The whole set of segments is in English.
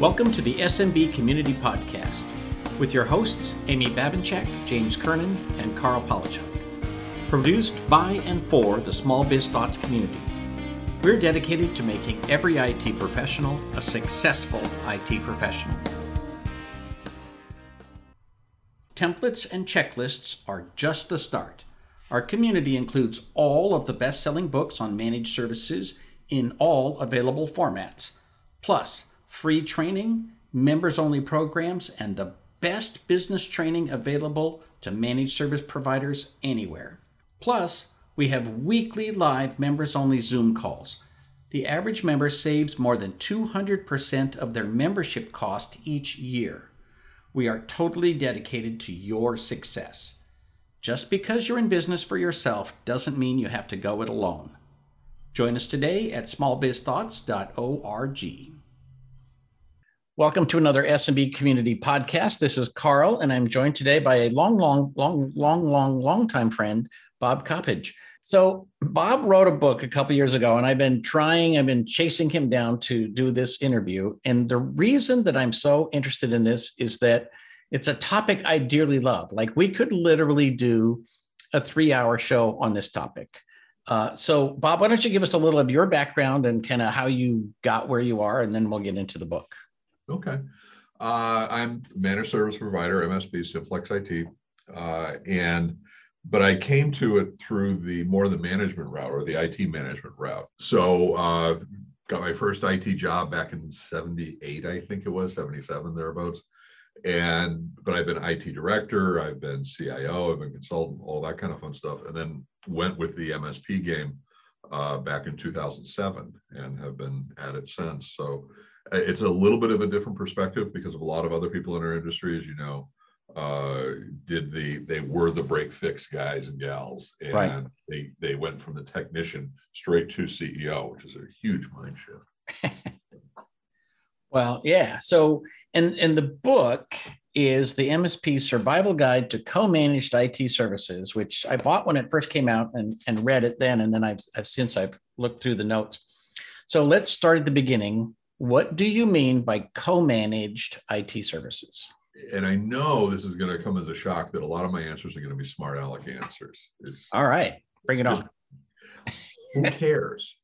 Welcome to the SMB Community Podcast with your hosts, Amy Babinchak, James Kernan, and Karl Palachuk. Produced by and for the Small Biz Thoughts community. We're dedicated to making every IT professional a successful IT professional. Templates and checklists are just the start. Our community includes all of the best selling books on managed services in all available formats, plus free training, members only programs, and the best business training available to managed service providers anywhere. Plus, we have weekly live members only Zoom calls. The average member saves more than 200% of their membership cost each year. We are totally dedicated to your success. Just because you're in business for yourself doesn't mean you have to go it alone. Join us today at smallbizthoughts.org. Welcome to another SMB Community Podcast. This is Karl, and I'm joined today by a long, long, long, long, long, long time friend, Bob Coppedge. So, Bob wrote a book a couple years ago, and I've been trying, I've been chasing him down to do this interview. And the reason that I'm so interested in this is that it's a topic I dearly love. Like, we could literally do a three hour show on this topic. Uh, so, Bob, why don't you give us a little of your background and kind of how you got where you are, and then we'll get into the book. Okay. Uh, I'm managed service provider, MSP, Simplex IT. Uh, and but I came to it through the more the management route or the IT management route. So uh, got my first IT job back in 78, I think it was, 77 thereabouts. And but I've been IT director, I've been CIO, I've been consultant, all that kind of fun stuff. And then went with the MSP game uh, back in 2007 and have been at it since. So it's a little bit of a different perspective because of a lot of other people in our industry, as you know, uh, did the they were the break fix guys and gals, and right. they they went from the technician straight to CEO, which is a huge mind shift. well, yeah. So, and and the book is the MSP Survival Guide to Co-Managed IT Services, which I bought when it first came out and and read it then, and then I've, I've since I've looked through the notes. So let's start at the beginning what do you mean by co-managed IT services? And I know this is going to come as a shock that a lot of my answers are going to be smart aleck answers. Is all right, bring it on. Who cares?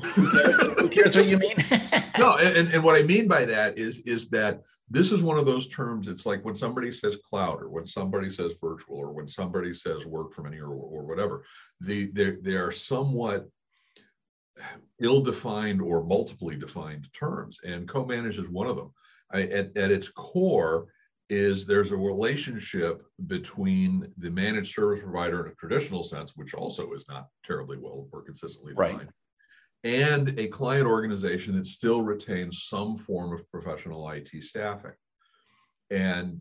Who, cares? who cares what you mean? no, and, and what I mean by that is is that this is one of those terms. It's like when somebody says cloud, or when somebody says virtual, or when somebody says work from anywhere, or, or whatever. They they they are somewhat ill-defined or multiply defined terms, and co-managed is one of them. I, at, at its core is there's a relationship between the managed service provider in a traditional sense, which also is not terribly well or consistently defined, right. And a client organization that still retains some form of professional IT staffing. And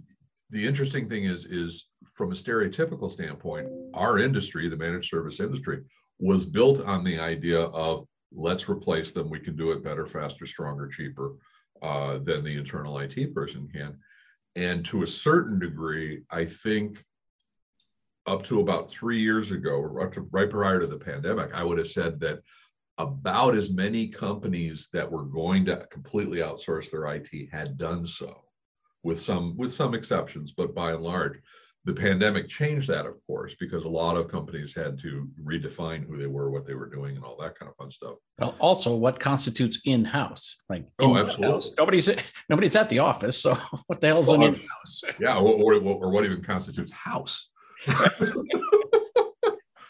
the interesting thing is, is from a stereotypical standpoint, our industry, the managed service industry, was built on the idea of let's replace them. We can do it better, faster, stronger, cheaper uh, than the internal IT person can. And to a certain degree, I think up to about three years ago, right prior to the pandemic, I would have said that about as many companies that were going to completely outsource their IT had done so, with some with some exceptions, but by and large, the pandemic changed that, of course, because a lot of companies had to redefine who they were, what they were doing, and all that kind of fun stuff. Well, also, what constitutes in-house? Like, oh, absolutely. House. Nobody's nobody's at the office, so what the hell's well, an in-house? Yeah, or, or, or, what even constitutes house?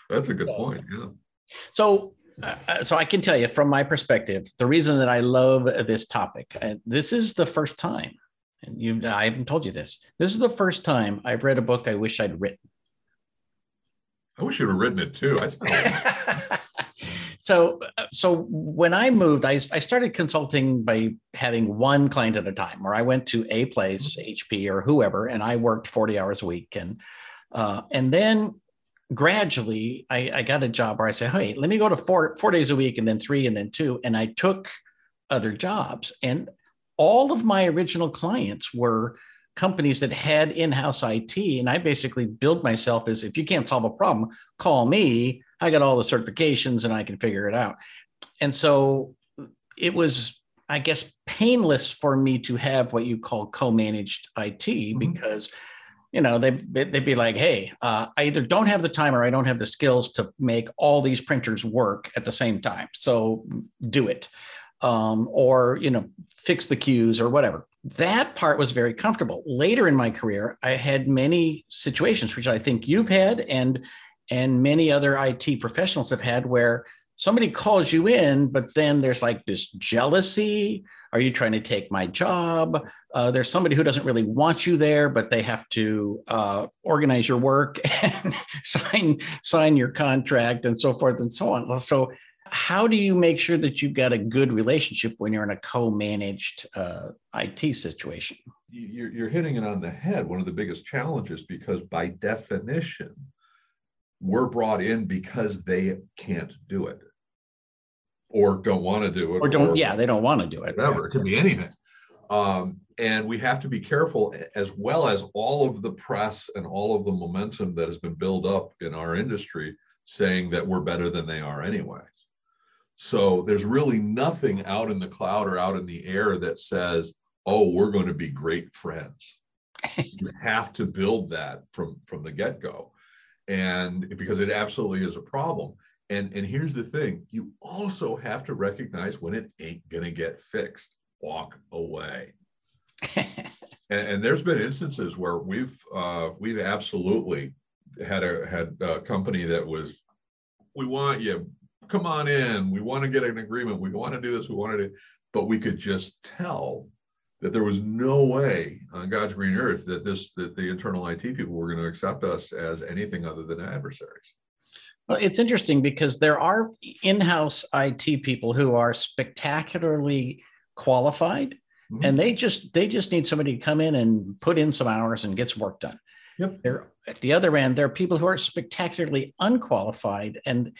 That's a good point. Yeah. So, uh, so I can tell you from my perspective, the reason that I love this topic, and this is the first time and you I haven't told you this. This is the first time I've read a book I wish I'd written. I wish you'd have written it too. I so so when I moved, I, I started consulting by having one client at a time, where I went to a place, HP or whoever, and I worked 40 hours a week. And uh, and then gradually I, I got a job where I said, hey, let me go to four four days a week and then three and then two. And I took other jobs. And all of my original clients were companies that had in-house IT and I basically build myself as if you can't solve a problem call me I got all the certifications and I can figure it out and so it was I guess, painless for me to have what you call co-managed IT mm-hmm. because you know they they'd be like, hey, uh, I either don't have the time or I don't have the skills to make all these printers work at the same time. So do it, um, or you know, fix the queues or whatever. That part was very comfortable. Later in my career, I had many situations which I think you've had and and many other IT professionals have had where somebody calls you in, but then there's like this jealousy. Are you trying to take my job? Uh, there's somebody who doesn't really want you there, but they have to uh, organize your work and sign sign your contract and so forth and so on. So, how do you make sure that you've got a good relationship when you're in a co-managed uh, IT situation? You're, you're hitting it on the head. One of the biggest challenges, because by definition, we're brought in because they can't do it or don't want to do it or don't or, yeah they don't want to do it. whatever it could be anything. Um, and we have to be careful as well as all of the press and all of the momentum that has been built up in our industry saying that we're better than they are anyway. So there's really nothing out in the cloud or out in the air that says oh we're going to be great friends. You have to build that from from the get-go. And because it absolutely is a problem and, and here's the thing you also have to recognize when it ain't going to get fixed, walk away. and, and, there's been instances where we've uh, we've absolutely had a had a company that was we want you come on in we want to get an agreement we want to do this we want to do but we could just tell that there was no way on God's green earth that this that the internal IT people were going to accept us as anything other than adversaries. Well, it's interesting because there are in-house IT people who are spectacularly qualified, mm-hmm. and they just they just need somebody to come in and put in some hours and get some work done. Yep. There, at the other end, there are people who are spectacularly unqualified, and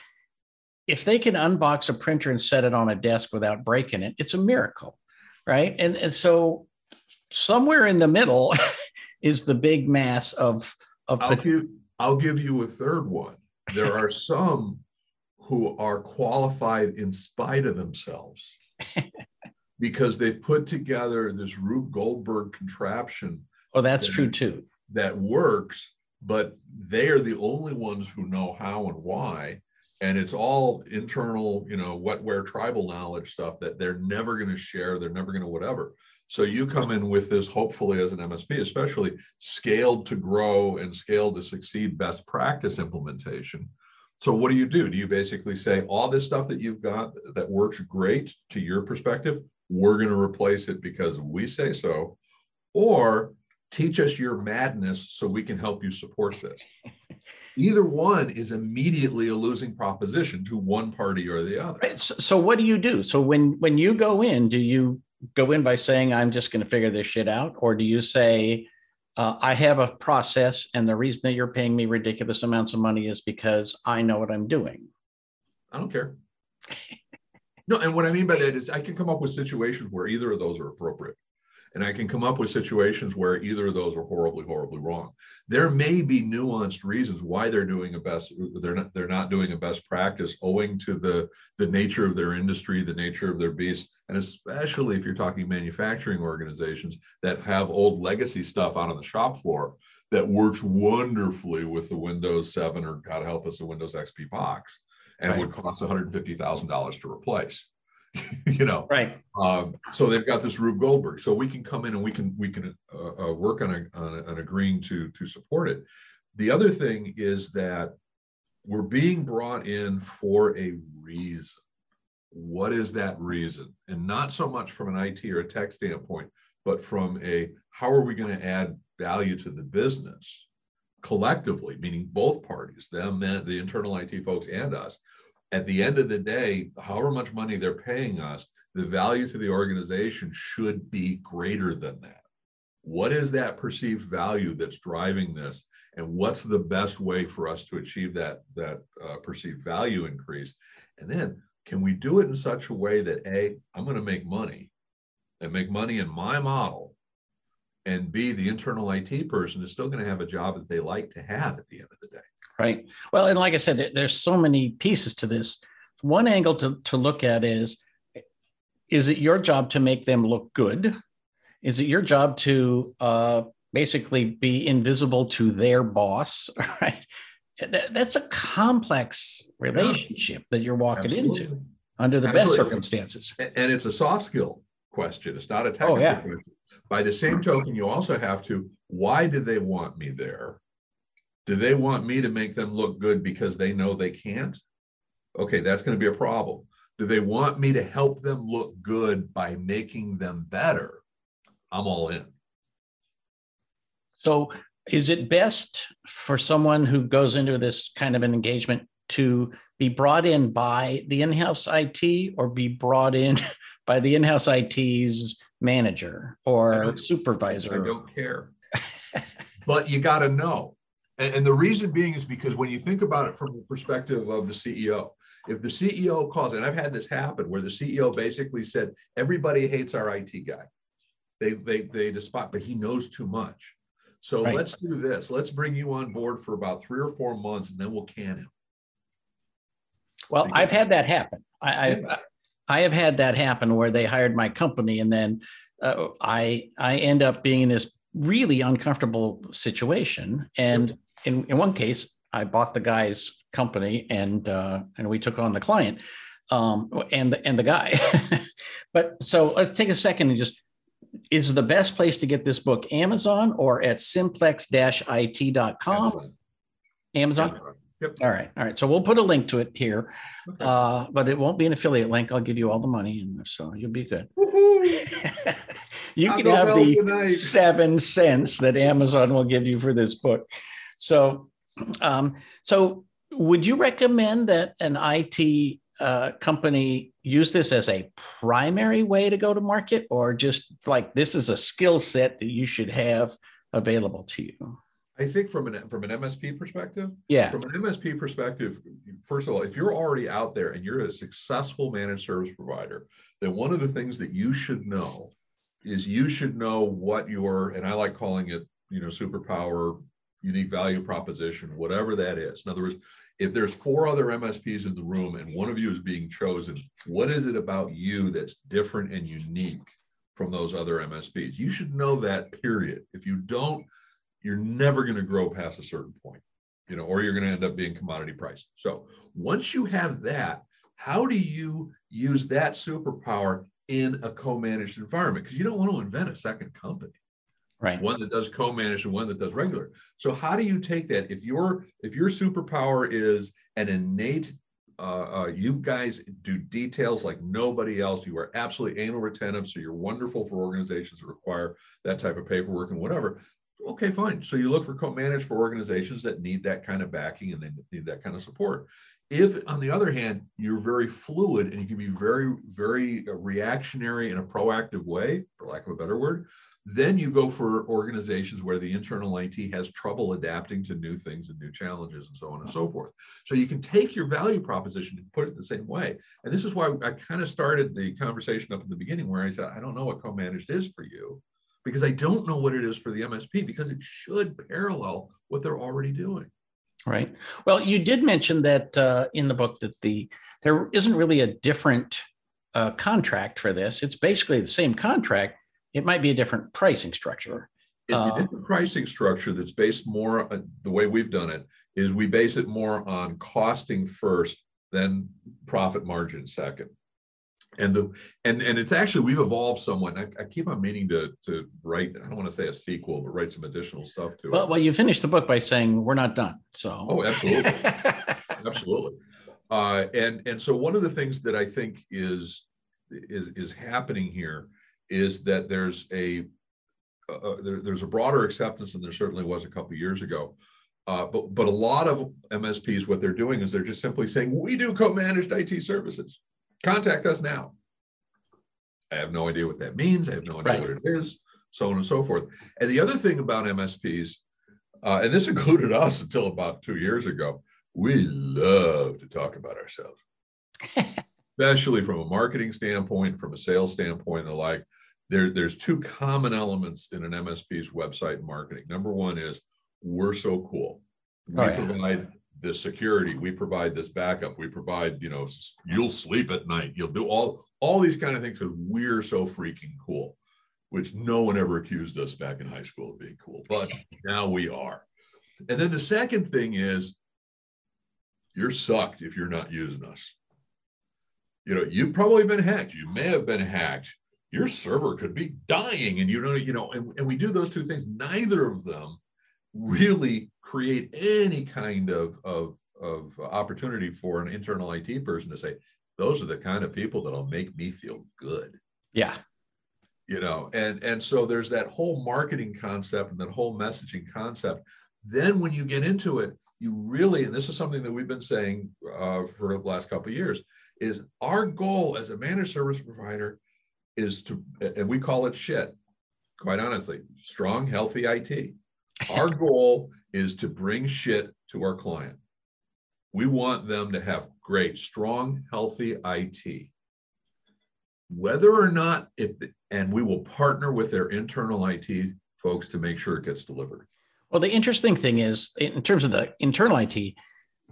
if they can unbox a printer and set it on a desk without breaking it, it's a miracle, right? And and so somewhere in the middle is the big mass of of I'll the. Give, I'll give you a third one there are some who are qualified in spite of themselves because they've put together this Rube Goldberg contraption. Oh, that's that, true too. That works, but they are the only ones who know how and why. And it's all internal, you know, wetware tribal knowledge stuff that they're never going to share. They're never going to whatever. So you come in with this, hopefully, as an MSP, especially scaled to grow and scaled to succeed best practice implementation. So what do you do? Do you basically say all this stuff that you've got that works great to your perspective, we're going to replace it because we say so, or teach us your madness so we can help you support this? Either one is immediately a losing proposition to one party or the other. So, so what do you do? So when when you go in, do you go in by saying i'm just going to figure this shit out or do you say uh, i have a process and the reason that you're paying me ridiculous amounts of money is because i know what i'm doing. I don't care. No and what i mean by that is i can come up with situations where either of those are appropriate and I can come up with situations where either of those are horribly, horribly wrong. There may be nuanced reasons why they're doing a best, they're not, they're not doing a best practice owing to the, the nature of their industry, the nature of their beast, and especially if you're talking manufacturing organizations that have old legacy stuff out on the shop floor that works wonderfully with the Windows 7 or God help us, the Windows XP box and right. would cost $150,000 to replace. you know right. um, so they've got this rube goldberg. So we can come in and we can we can uh, uh, work on, a, on, a, on agreeing to to support it. The other thing is that we're being brought in for a reason. What is that reason? And not so much from an it or a tech standpoint but from a how are we going to add value to the business collectively meaning both parties them and the internal it folks and us at the end of the day, however much money they're paying us, the value to the organization should be greater than that. What is that perceived value that's driving this? And what's the best way for us to achieve that, that uh, perceived value increase? And then can we do it in such a way that A, I'm going to make money and make money in my model, and B, the internal IT person is still going to have a job that they like to have at the end of the day right? Well, and like I said, there's so many pieces to this. One angle to, to look at is is it your job to make them look good? Is it your job to uh, basically be invisible to their boss? Right. That, that's a complex relationship that you're walking Absolutely. into under the Absolutely. best circumstances. And it's a soft skill question. It's not a technical oh, yeah. question. By the same token, you also have to, why did they want me there? Do they want me to make them look good because they know they can't? Okay, that's going to be a problem. Do they want me to help them look good by making them better? I'm all in. So, is it best for someone who goes into this kind of an engagement to be brought in by the in house IT or be brought in by the in house IT's manager or supervisor? I don't care. but you got to know. And, and the reason being is because when you think about it from the perspective of the CEO, if the CEO calls, and I've had this happen where the CEO basically said, everybody hates our IT guy. They they they despise, but he knows too much. So right. let's do this. Let's bring you on board for about three or four months, and then we'll can him. Well, I've had that happen. I, I, I have had that happen where they hired my company, and then uh, I I end up being in this really uncomfortable situation. And in, in one case, I bought the guy's company and uh, and we took on the client um, and the and the guy. but so let's take a second and just is the best place to get this book Amazon or at simplex-it.com? Amazon. Amazon. Yep. All right. All right. So we'll put a link to it here, okay. uh, but it won't be an affiliate link. I'll give you all the money, and so you'll be good. you can have the tonight. seven cents that Amazon will give you for this book. So, um, so would you recommend that an IT uh, company use this as a primary way to go to market, or just like this is a skill set that you should have available to you? I think from an from an MSP perspective, yeah. From an MSP perspective, first of all, if you're already out there and you're a successful managed service provider, then one of the things that you should know is you should know what your and I like calling it, you know, superpower, unique value proposition, whatever that is. In other words, if there's four other MSPs in the room and one of you is being chosen, what is it about you that's different and unique from those other MSPs? You should know that. Period. If you don't you're never going to grow past a certain point, you know, or you're going to end up being commodity price. So once you have that, how do you use that superpower in a co-managed environment? Because you don't want to invent a second company. Right. One that does co-managed and one that does regular. So how do you take that? If your if your superpower is an innate uh, uh, you guys do details like nobody else. You are absolutely anal retentive, so you're wonderful for organizations that require that type of paperwork and whatever. Okay, fine. So you look for co-managed for organizations that need that kind of backing and they need that kind of support. If, on the other hand, you're very fluid and you can be very, very uh, reactionary in a proactive way, for lack of a better word, then you go for organizations where the internal IT has trouble adapting to new things and new challenges and so on and so forth. So you can take your value proposition and put it the same way. And this is why I kind of started the conversation up in the beginning where I said, I don't know what co-managed is for you because I don't know what it is for the MSP because it should parallel what they're already doing. Right. Well, you did mention that uh, in the book that the there isn't really a different uh, contract for this. It's basically the same contract. It might be a different pricing structure. It's uh, a different pricing structure that's based more. Uh, the way we've done it is we base it more on costing first, then profit margin second and the and and it's actually we've evolved somewhat. I, I, keep on meaning to to write. I don't want to say a sequel, but write some additional stuff to well, it. Well, you finished the book by saying we're not done. So oh, absolutely, absolutely. Uh, and and so one of the things that I think is is is happening here is that there's a uh, uh there, there's a broader acceptance than there certainly was a couple years ago. Uh, but but a lot of MSPs, what they're doing is they're just simply saying we do co-managed IT services contact us now. I have no idea what that means. I have no idea right. what it is, so on and so forth. And the other thing about MSPs, uh, and this included us until about two years ago, we love to talk about ourselves, especially from a marketing standpoint, from a sales standpoint, and the like. There, there's two common elements in an MSP's website marketing. Number one is we're so cool. We oh, yeah. provide this security. We provide this backup. We provide you know you'll sleep at night. You'll do all all these kind of things because we're so freaking cool which no one ever accused us back in high school of being cool but now we are. And then the second thing is you're sucked if you're not using us. You know you've probably been hacked. You may have been hacked. Your server could be dying and you know you know and, and we do those two things. Neither of them really create any kind of, of, of opportunity for an internal IT person to say, those are the kind of people that'll make me feel good. Yeah. You know, and and so there's that whole marketing concept and that whole messaging concept. Then when you get into it, you really, and this is something that we've been saying uh, for the last couple of years, is our goal as a managed service provider is to, and we call it shit, quite honestly, strong, healthy IT. Our goal is to bring shit to our client. We want them to have great, strong, healthy IT. Whether or not, if and we will partner with their internal IT folks to make sure it gets delivered. Well, the interesting thing is, in terms of the internal IT,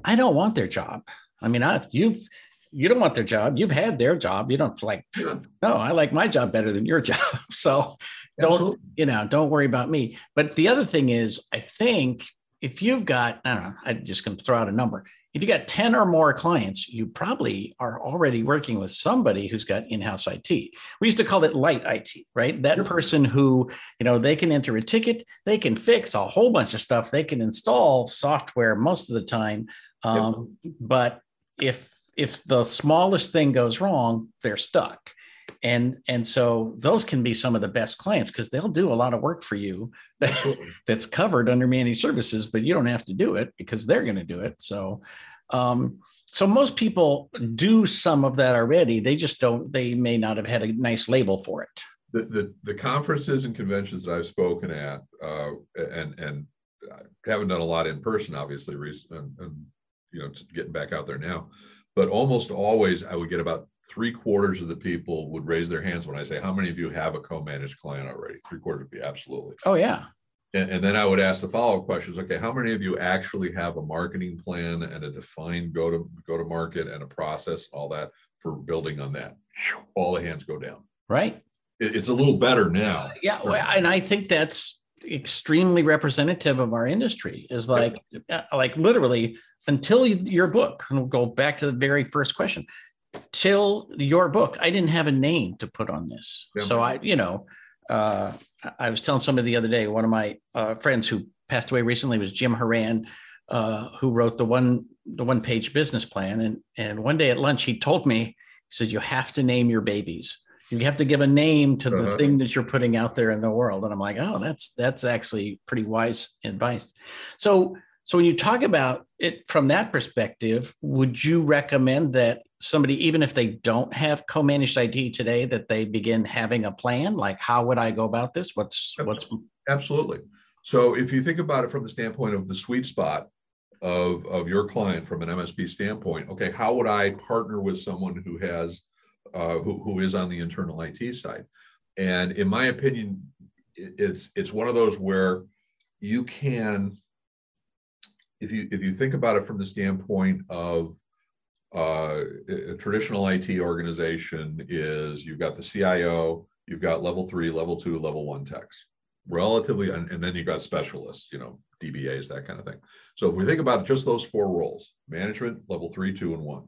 I don't want their job. I mean, I've, you've you don't want their job. You've had their job. You don't like. No, I like my job better than your job. So don't Absolutely. you know? Don't worry about me. But the other thing is, I think if you've got, I don't know, I'm just going to throw out a number. If you got 10 or more clients, you probably are already working with somebody who's got in-house IT. We used to call it light IT, right? That person who, you know, they can enter a ticket, they can fix a whole bunch of stuff, they can install software most of the time. Um, yep. But if if the smallest thing goes wrong, they're stuck. And and so those can be some of the best clients because they'll do a lot of work for you that, that's covered under managed services but you don't have to do it because they're going to do it. So um, so most people do some of that already. They just don't they may not have had a nice label for it. The, the, the conferences and conventions that i've spoken at uh, and and I haven't done a lot in person obviously recently and, and you know getting back out there now but almost always I would get about three quarters of the people would raise their hands when I say, How many of you have a co managed client already? Three quarters would be absolutely. Oh, yeah. And, and then I would ask the follow up questions okay, how many of you actually have a marketing plan and a defined go to go to market and a process, all that for building on that? All the hands go down. Right. It, it's a little better now. Yeah. And I think that's extremely representative of our industry is like. Uh, like literally until your book and we'll go back to the very first question till your book i didn't have a name to put on this yep. so i you know uh, i was telling somebody the other day one of my uh, friends who passed away recently was jim Horan, uh, who wrote the one the one page business plan and and one day at lunch he told me he said you have to name your babies you have to give a name to the uh-huh. thing that you're putting out there in the world. And i'm like oh that's that's actually pretty wise advice. So so when you talk about it from that perspective would you recommend that somebody even if they don't have co-managed IT today that they begin having a plan? Like how would i go about this? What's what's absolutely. So if you think about it from the standpoint of the sweet spot of of your client from an msp standpoint okay how would i partner with someone who has uh, who, who is on the internal IT side. And in my opinion, it's it's one of those where you can, if you if you think about it from the standpoint of uh, a traditional IT organization is you've got the CIO, you've got level three, level two, level one techs, relatively, and, and then you've got specialists, you know, DBAs, that kind of thing. So if we think about just those four roles, management, level three, two, and one,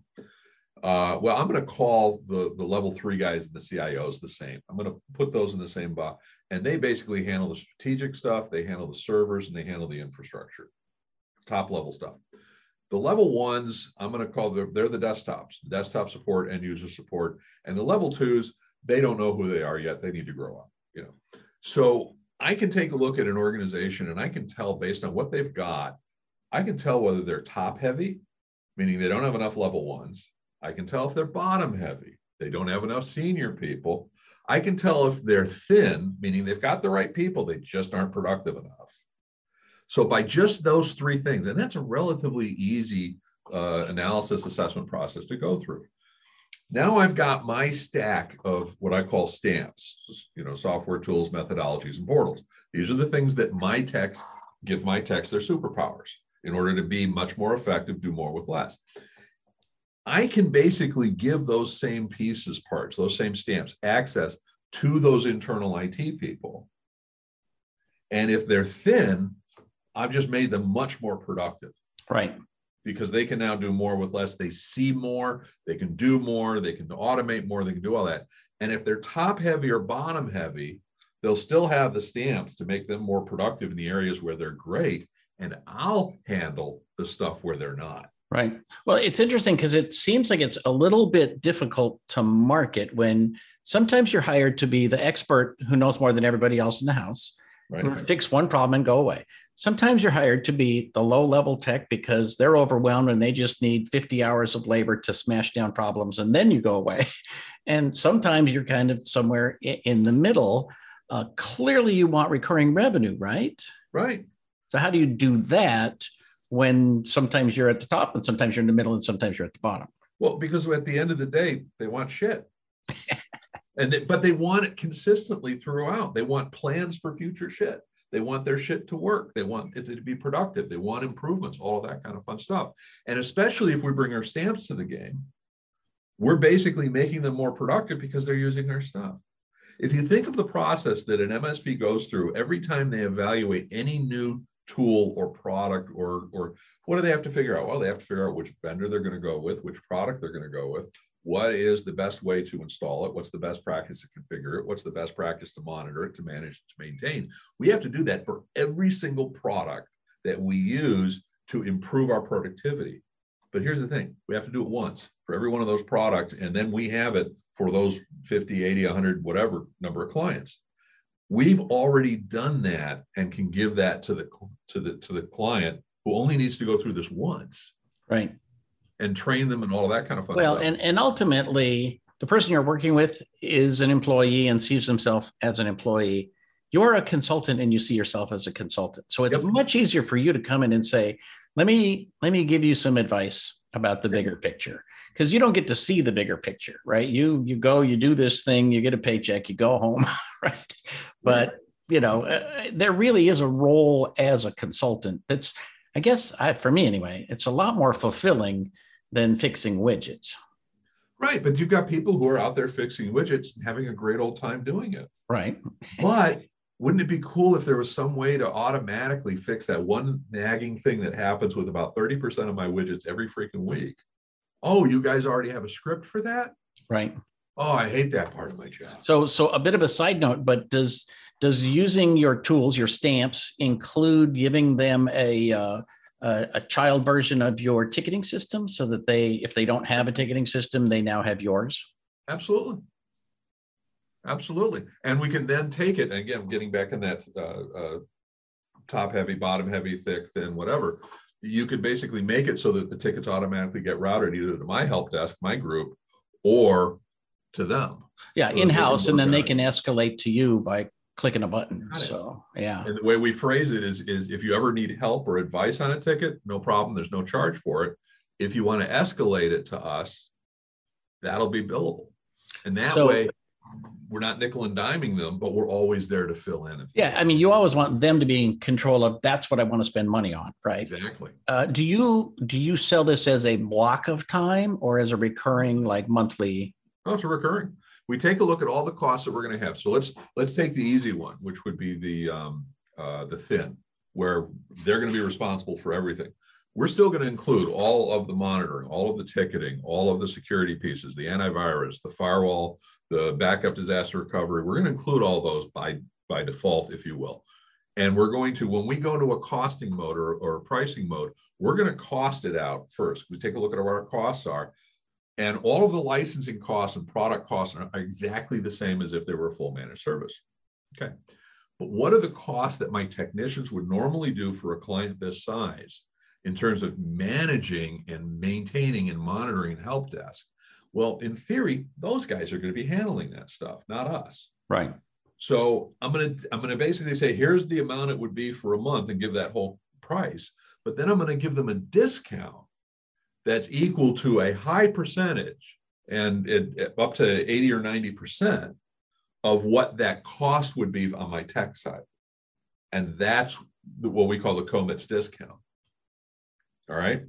uh, well, I'm going to call the, the level three guys and the CIOs the same. I'm going to put those in the same box. And they basically handle the strategic stuff, they handle the servers, and they handle the infrastructure, top level stuff. The level ones, I'm going to call them, they're the desktops, desktop support, end user support. And the level twos, they don't know who they are yet. They need to grow up, you know. So I can take a look at an organization and I can tell based on what they've got, I can tell whether they're top heavy, meaning they don't have enough level ones, I can tell if they're bottom heavy. They don't have enough senior people. I can tell if they're thin, meaning they've got the right people, they just aren't productive enough. So by just those three things, and that's a relatively easy uh, analysis assessment process to go through. Now I've got my stack of what I call stamps, you know, software tools, methodologies, and portals. These are the things that my techs give my techs their superpowers. in order to be much more effective, do more with less. I can basically give those same pieces parts, those same stamps, access to those internal IT people. And if they're thin, I've just made them much more productive. Right. Because they can now do more with less. They see more, they can do more, they can automate more, they can do all that. And if they're top heavy or bottom heavy, they'll still have the stamps to make them more productive in the areas where they're great. And I'll handle the stuff where they're not. Right. Well, it's interesting because it seems like it's a little bit difficult to market when sometimes you're hired to be the expert who knows more than everybody else in the house, right. fix one problem and go away. Sometimes you're hired to be the low level tech because they're overwhelmed and they just need 50 hours of labor to smash down problems and then you go away. And sometimes you're kind of somewhere in the middle. Uh, clearly, you want recurring revenue, right? Right. So, how do you do that? When sometimes you're at the top and sometimes you're in the middle and sometimes you're at the bottom? Well, because at the end of the day, they want shit. and they, but they want it consistently throughout. They want plans for future shit. They want their shit to work. They want it to be productive. They want improvements, all of that kind of fun stuff. And especially if we bring our stamps to the game, we're basically making them more productive because they're using our stuff. If you think of the process that an MSP goes through every time they evaluate any new tool or product or or what do they have to figure out? Well they have to figure out which vendor they're going to go with which product they're going to go with what is the best way to install it what's the best practice to configure it what's the best practice to monitor it to manage to maintain. We have to do that for every single product that we use to improve our productivity. But here's the thing we have to do it once for every one of those products and then we have it for those 50 80 100 whatever number of clients we've already done that and can give that to the to the to the client who only needs to go through this once. Right. And train them and all of that kind of fun well stuff. and and ultimately the person you're working with is an employee and sees himself as an employee. You're a consultant and you see yourself as a consultant. So it's yep. much easier for you to come in and say let me let me give you some advice about the bigger picture because you don't get to see the bigger picture right? You you go you do this thing you get a paycheck you go home right? But you know uh, there really is a role as a consultant that's i guess I, for me anyway it's a lot more fulfilling than fixing widgets. Right but you've got people who are out there fixing widgets and having a great old time doing it. Right. But wouldn't it be cool if there was some way to automatically fix that one nagging thing that happens with about 30% of my widgets every freaking week oh, you guys already have a script for that? Right. Oh, I hate that part of my job. So, so a bit of a side note, but does does using your tools, your stamps, include giving them a uh, a, a child version of your ticketing system, so that they, if they don't have a ticketing system, they now have yours? Absolutely. Absolutely. And we can then take it, And again, getting back in that uh, uh, top heavy, bottom heavy, thick, thin, whatever you could basically make it so that the tickets automatically get routed either to my help desk, my group, or to them. Yeah, so in house, and then they can escalate to you by clicking a button. So yeah. And the way we phrase it is, is if you ever need help or advice on a ticket, no problem. There's no charge for it. If you want to escalate it to us, that'll be billable. And that so, way we're not nickel and diming them, but we're always there to fill in. Yeah, I mean, you always want them to be in control of. That's what I want to spend money on, right? Exactly. Uh, do you do you sell this as a block of time or as a recurring, like monthly? Oh, it's a recurring. We take a look at all the costs that we're going to have. So let's let's take the easy one, which would be the um, uh, the thin, where they're going to be responsible for everything. We're still going to include all of the monitoring, all of the ticketing, all of the security pieces, the antivirus, the firewall, the backup disaster recovery. We're going to include all those by, by default, if you will. And we're going to, when we go into a costing mode or, or a pricing mode, we're going to cost it out first. We take a look at what our costs are. And all of the licensing costs and product costs are exactly the same as if they were a full managed service. Okay. But what are the costs that my technicians would normally do for a client this size in terms of managing and maintaining and monitoring help desk? Well, in theory, those guys are going to be handling that stuff, not us. Right. So I'm going to I'm going to basically say here's the amount it would be for a month and give that whole price, but then I'm going to give them a discount that's equal to a high percentage and it, uh, up to 80 or 90 percent of what that cost would be on my tech side, and that's what we call the COMITS discount. All right.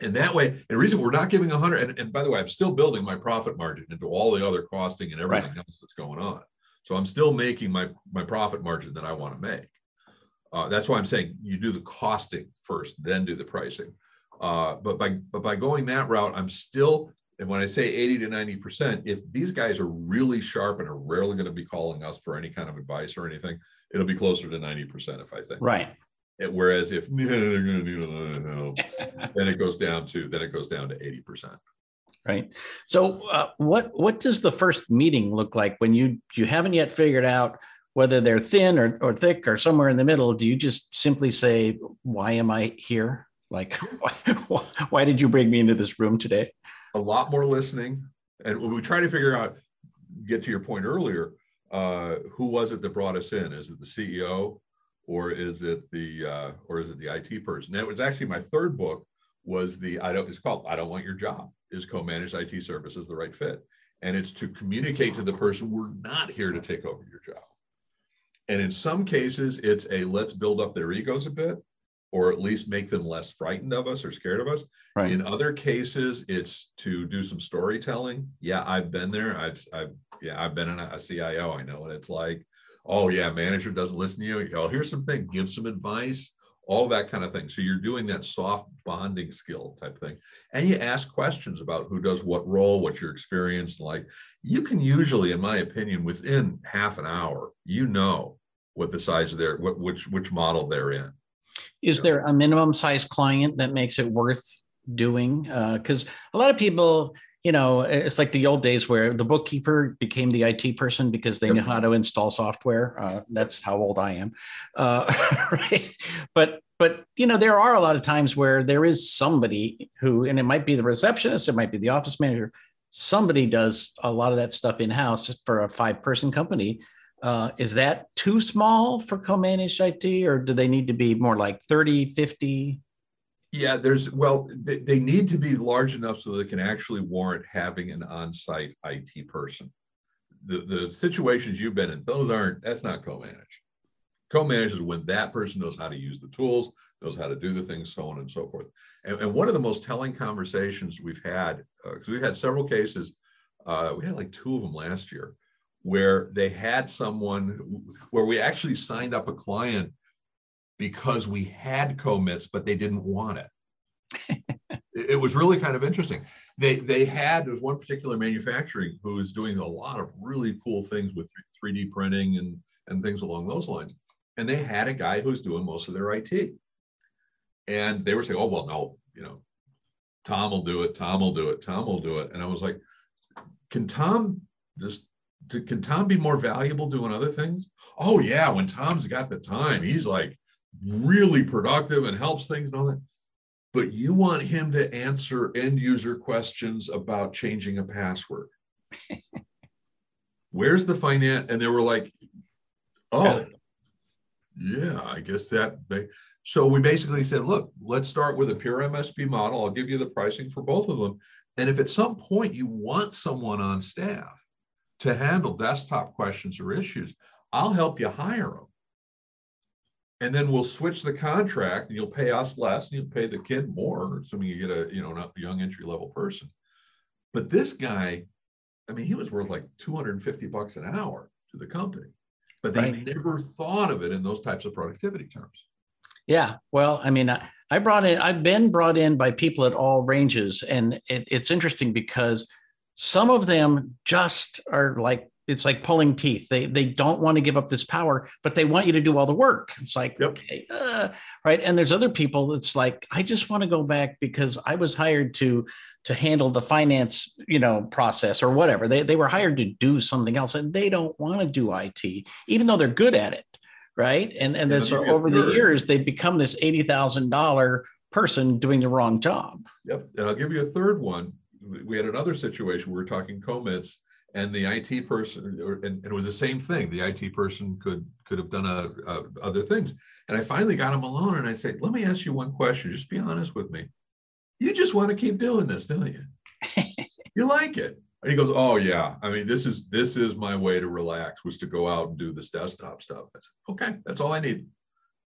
And that way, and the reason we're not giving a hundred, and, and by the way, I'm still building my profit margin into all the other costing and everything right. else that's going on. So I'm still making my my profit margin that I want to make. Uh, that's why I'm saying you do the costing first, then do the pricing. Uh, but by but by going that route, I'm still and when I say 80 to 90 percent, if these guys are really sharp and are rarely going to be calling us for any kind of advice or anything, it'll be closer to 90 percent if I think. Right. Whereas if they're going to need a lot of help, then it goes down to then it goes down to 80 percent. Right. So uh, what what does the first meeting look like when you you haven't yet figured out whether they're thin or, or thick or somewhere in the middle? Do you just simply say why am i here? Like why, why did you bring me into this room today? A lot more listening. And we try to figure out get to your point earlier uh, who was it that brought us in? Is it the ceo or is it the uh, or is it the it person that was actually my third book was the i don't it's called i don't want your job is co-managed IT services the right fit? And it's to communicate to the person we're not here to take over your job. And in some cases, it's a let's build up their egos a bit, or at least make them less frightened of us or scared of us. Right. In other cases, it's to do some storytelling. Yeah, I've been there. I've, I've yeah, I've been in a, a CIO. I know what it's like. Oh yeah, manager doesn't listen to you. Oh, here's some thing. Give some advice all that kind of thing. So you're doing that soft bonding skill type thing. And you ask questions about who does what role, what your experience like. You can usually, in my opinion, within half an hour, you know what the size of their what which which model they're in. Is there a minimum size client that makes it worth doing? Because uh, a lot of people you know, it's like the old days where the bookkeeper became the IT person because they yep. knew how to install software. Uh, that's how old I am, uh, right? But but you know, there are a lot of times where there is somebody who, and it might be the receptionist, it might be the office manager. Somebody does a lot of that stuff in house for a five person company. Uh, is that too small for co-managed IT or do they need to be more like 30, 50? Yeah, there's well, they, they need to be large enough so they can actually warrant having an on-site IT person. The the situations you've been in, those aren't. That's not co-managed. Co-managed is when that person knows how to use the tools, knows how to do the things, so on and so forth. And, and one of the most telling conversations we've had, because uh, we've had several cases, uh, we had like two of them last year, where they had someone where we actually signed up a client because we had COMITS, but they didn't want it. it was really kind of interesting. They they had there's one particular manufacturing who's doing a lot of really cool things with 3D printing and and things along those lines. And they had a guy who's doing most of their IT. And they were saying, "Oh well, no, you know, Tom will do it. Tom will do it. Tom will do it." And I was like, "Can Tom just can Tom be more valuable doing other things? Oh yeah, when Tom's got the time, he's like really productive and helps things and all that. But you want him to answer end user questions about changing a password. Where's the finance? And they were like, oh, yeah, I guess that. So we basically said, look, let's start with a pure MSP model. I'll give you the pricing for both of them. And if at some point you want someone on staff to handle desktop questions or issues, I'll help you hire them and then we'll switch the contract and you'll pay us less and you'll pay the kid more assuming you get a you know a young entry level person but this guy i mean he was worth like 250 bucks an hour to the company but they right. never thought of it in those types of productivity terms yeah well i mean I, I brought in i've been brought in by people at all ranges and it, it's interesting because some of them just are like it's like pulling teeth. They they don't want to give up this power, but they want you to do all the work. It's like yep. okay, uh, right. And there's other people that's like, I just want to go back because I was hired to to handle the finance, you know, process or whatever. They they were hired to do something else, and they don't want to do IT, even though they're good at it, right? And and yeah, so over the years, they've become this eighty thousand dollar person doing the wrong job. Yep. And I'll give you a third one. We had another situation. We were talking COMITS and the IT person, or, and, and, it was the same thing. The IT person could could have done a, a, other things. And I finally got him alone, and I said, "Let me ask you one question. Just be honest with me. You just want to keep doing this, don't you? you like it?" And he goes, "Oh yeah. I mean, this is this is my way to relax. Was to go out and do this desktop stuff." I said, "Okay, that's all I need."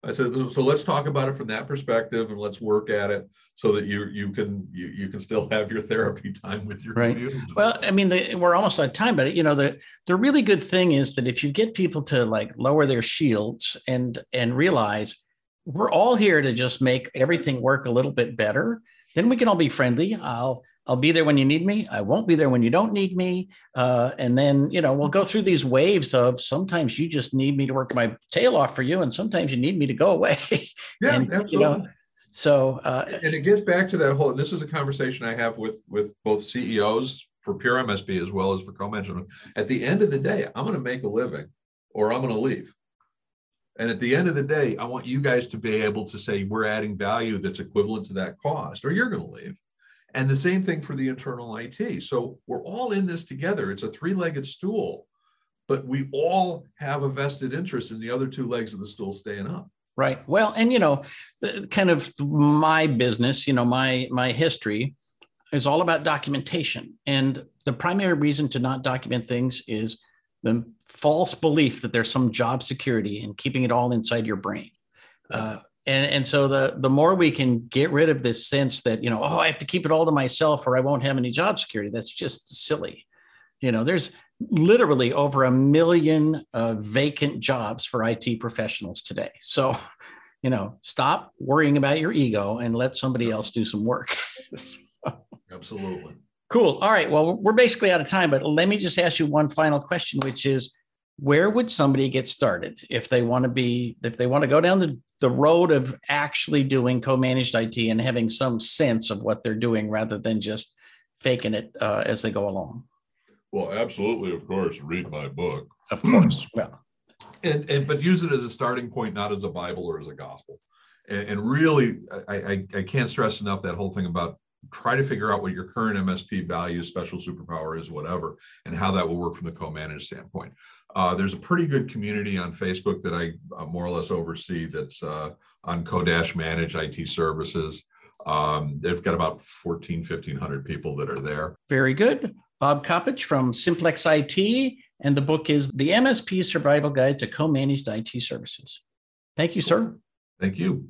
I said, so let's talk about it from that perspective and let's work at it so that you you can you, you can still have your therapy time with your right. Community. Well, I mean, the, we're almost out of time, but you know, the the really good thing is that if you get people to like lower their shields and and realize we're all here to just make everything work a little bit better, then we can all be friendly. I'll I'll be there when you need me. I won't be there when you don't need me. Uh, and then, you know, we'll go through these waves of sometimes you just need me to work my tail off for you, and sometimes you need me to go away. Yeah, and, absolutely. You know, so, uh, and it gets back to that whole. This is a conversation I have with with both CEOs for pure MSP as well as for co-management. At the end of the day, I'm going to make a living, or I'm going to leave. And at the end of the day, I want you guys to be able to say we're adding value that's equivalent to that cost, or you're going to leave. And the same thing for the internal IT. So we're all in this together. It's a three legged stool, but we all have a vested interest in the other two legs of the stool staying up. Right. Well, and you know, kind of my business, you know, my my history is all about documentation. And the primary reason to not document things is the false belief that there's some job security and keeping it all inside your brain. Uh, and and so the the more we can get rid of this sense that you know oh i have to keep it all to myself or i won't have any job security that's just silly. You know there's literally over a million uh, vacant jobs for it professionals today. So you know stop worrying about your ego and let somebody else do some work. Absolutely. Cool. All right. Well we're basically out of time but let me just ask you one final question which is where would somebody get started if they want to be if they want to go down the, the road of actually doing co-managed it and having some sense of what they're doing rather than just faking it uh, as they go along. Well absolutely of course read my book. Of course well. And, and but use it as a starting point not as a bible or as a gospel. And, and really I, I i can't stress enough that whole thing about try to figure out what your current MSP value, special superpower is, whatever, and how that will work from the co-managed standpoint. Uh, there's a pretty good community on Facebook that I uh, more or less oversee that's uh, on Co-Dash Manage IT Services. Um, they've got about 14, 1500 people that are there. Very good. Bob Coppedge from Simplex IT, and the book is The MSP Survival Guide to Co-Managed IT Services. Thank you, sir. Thank you.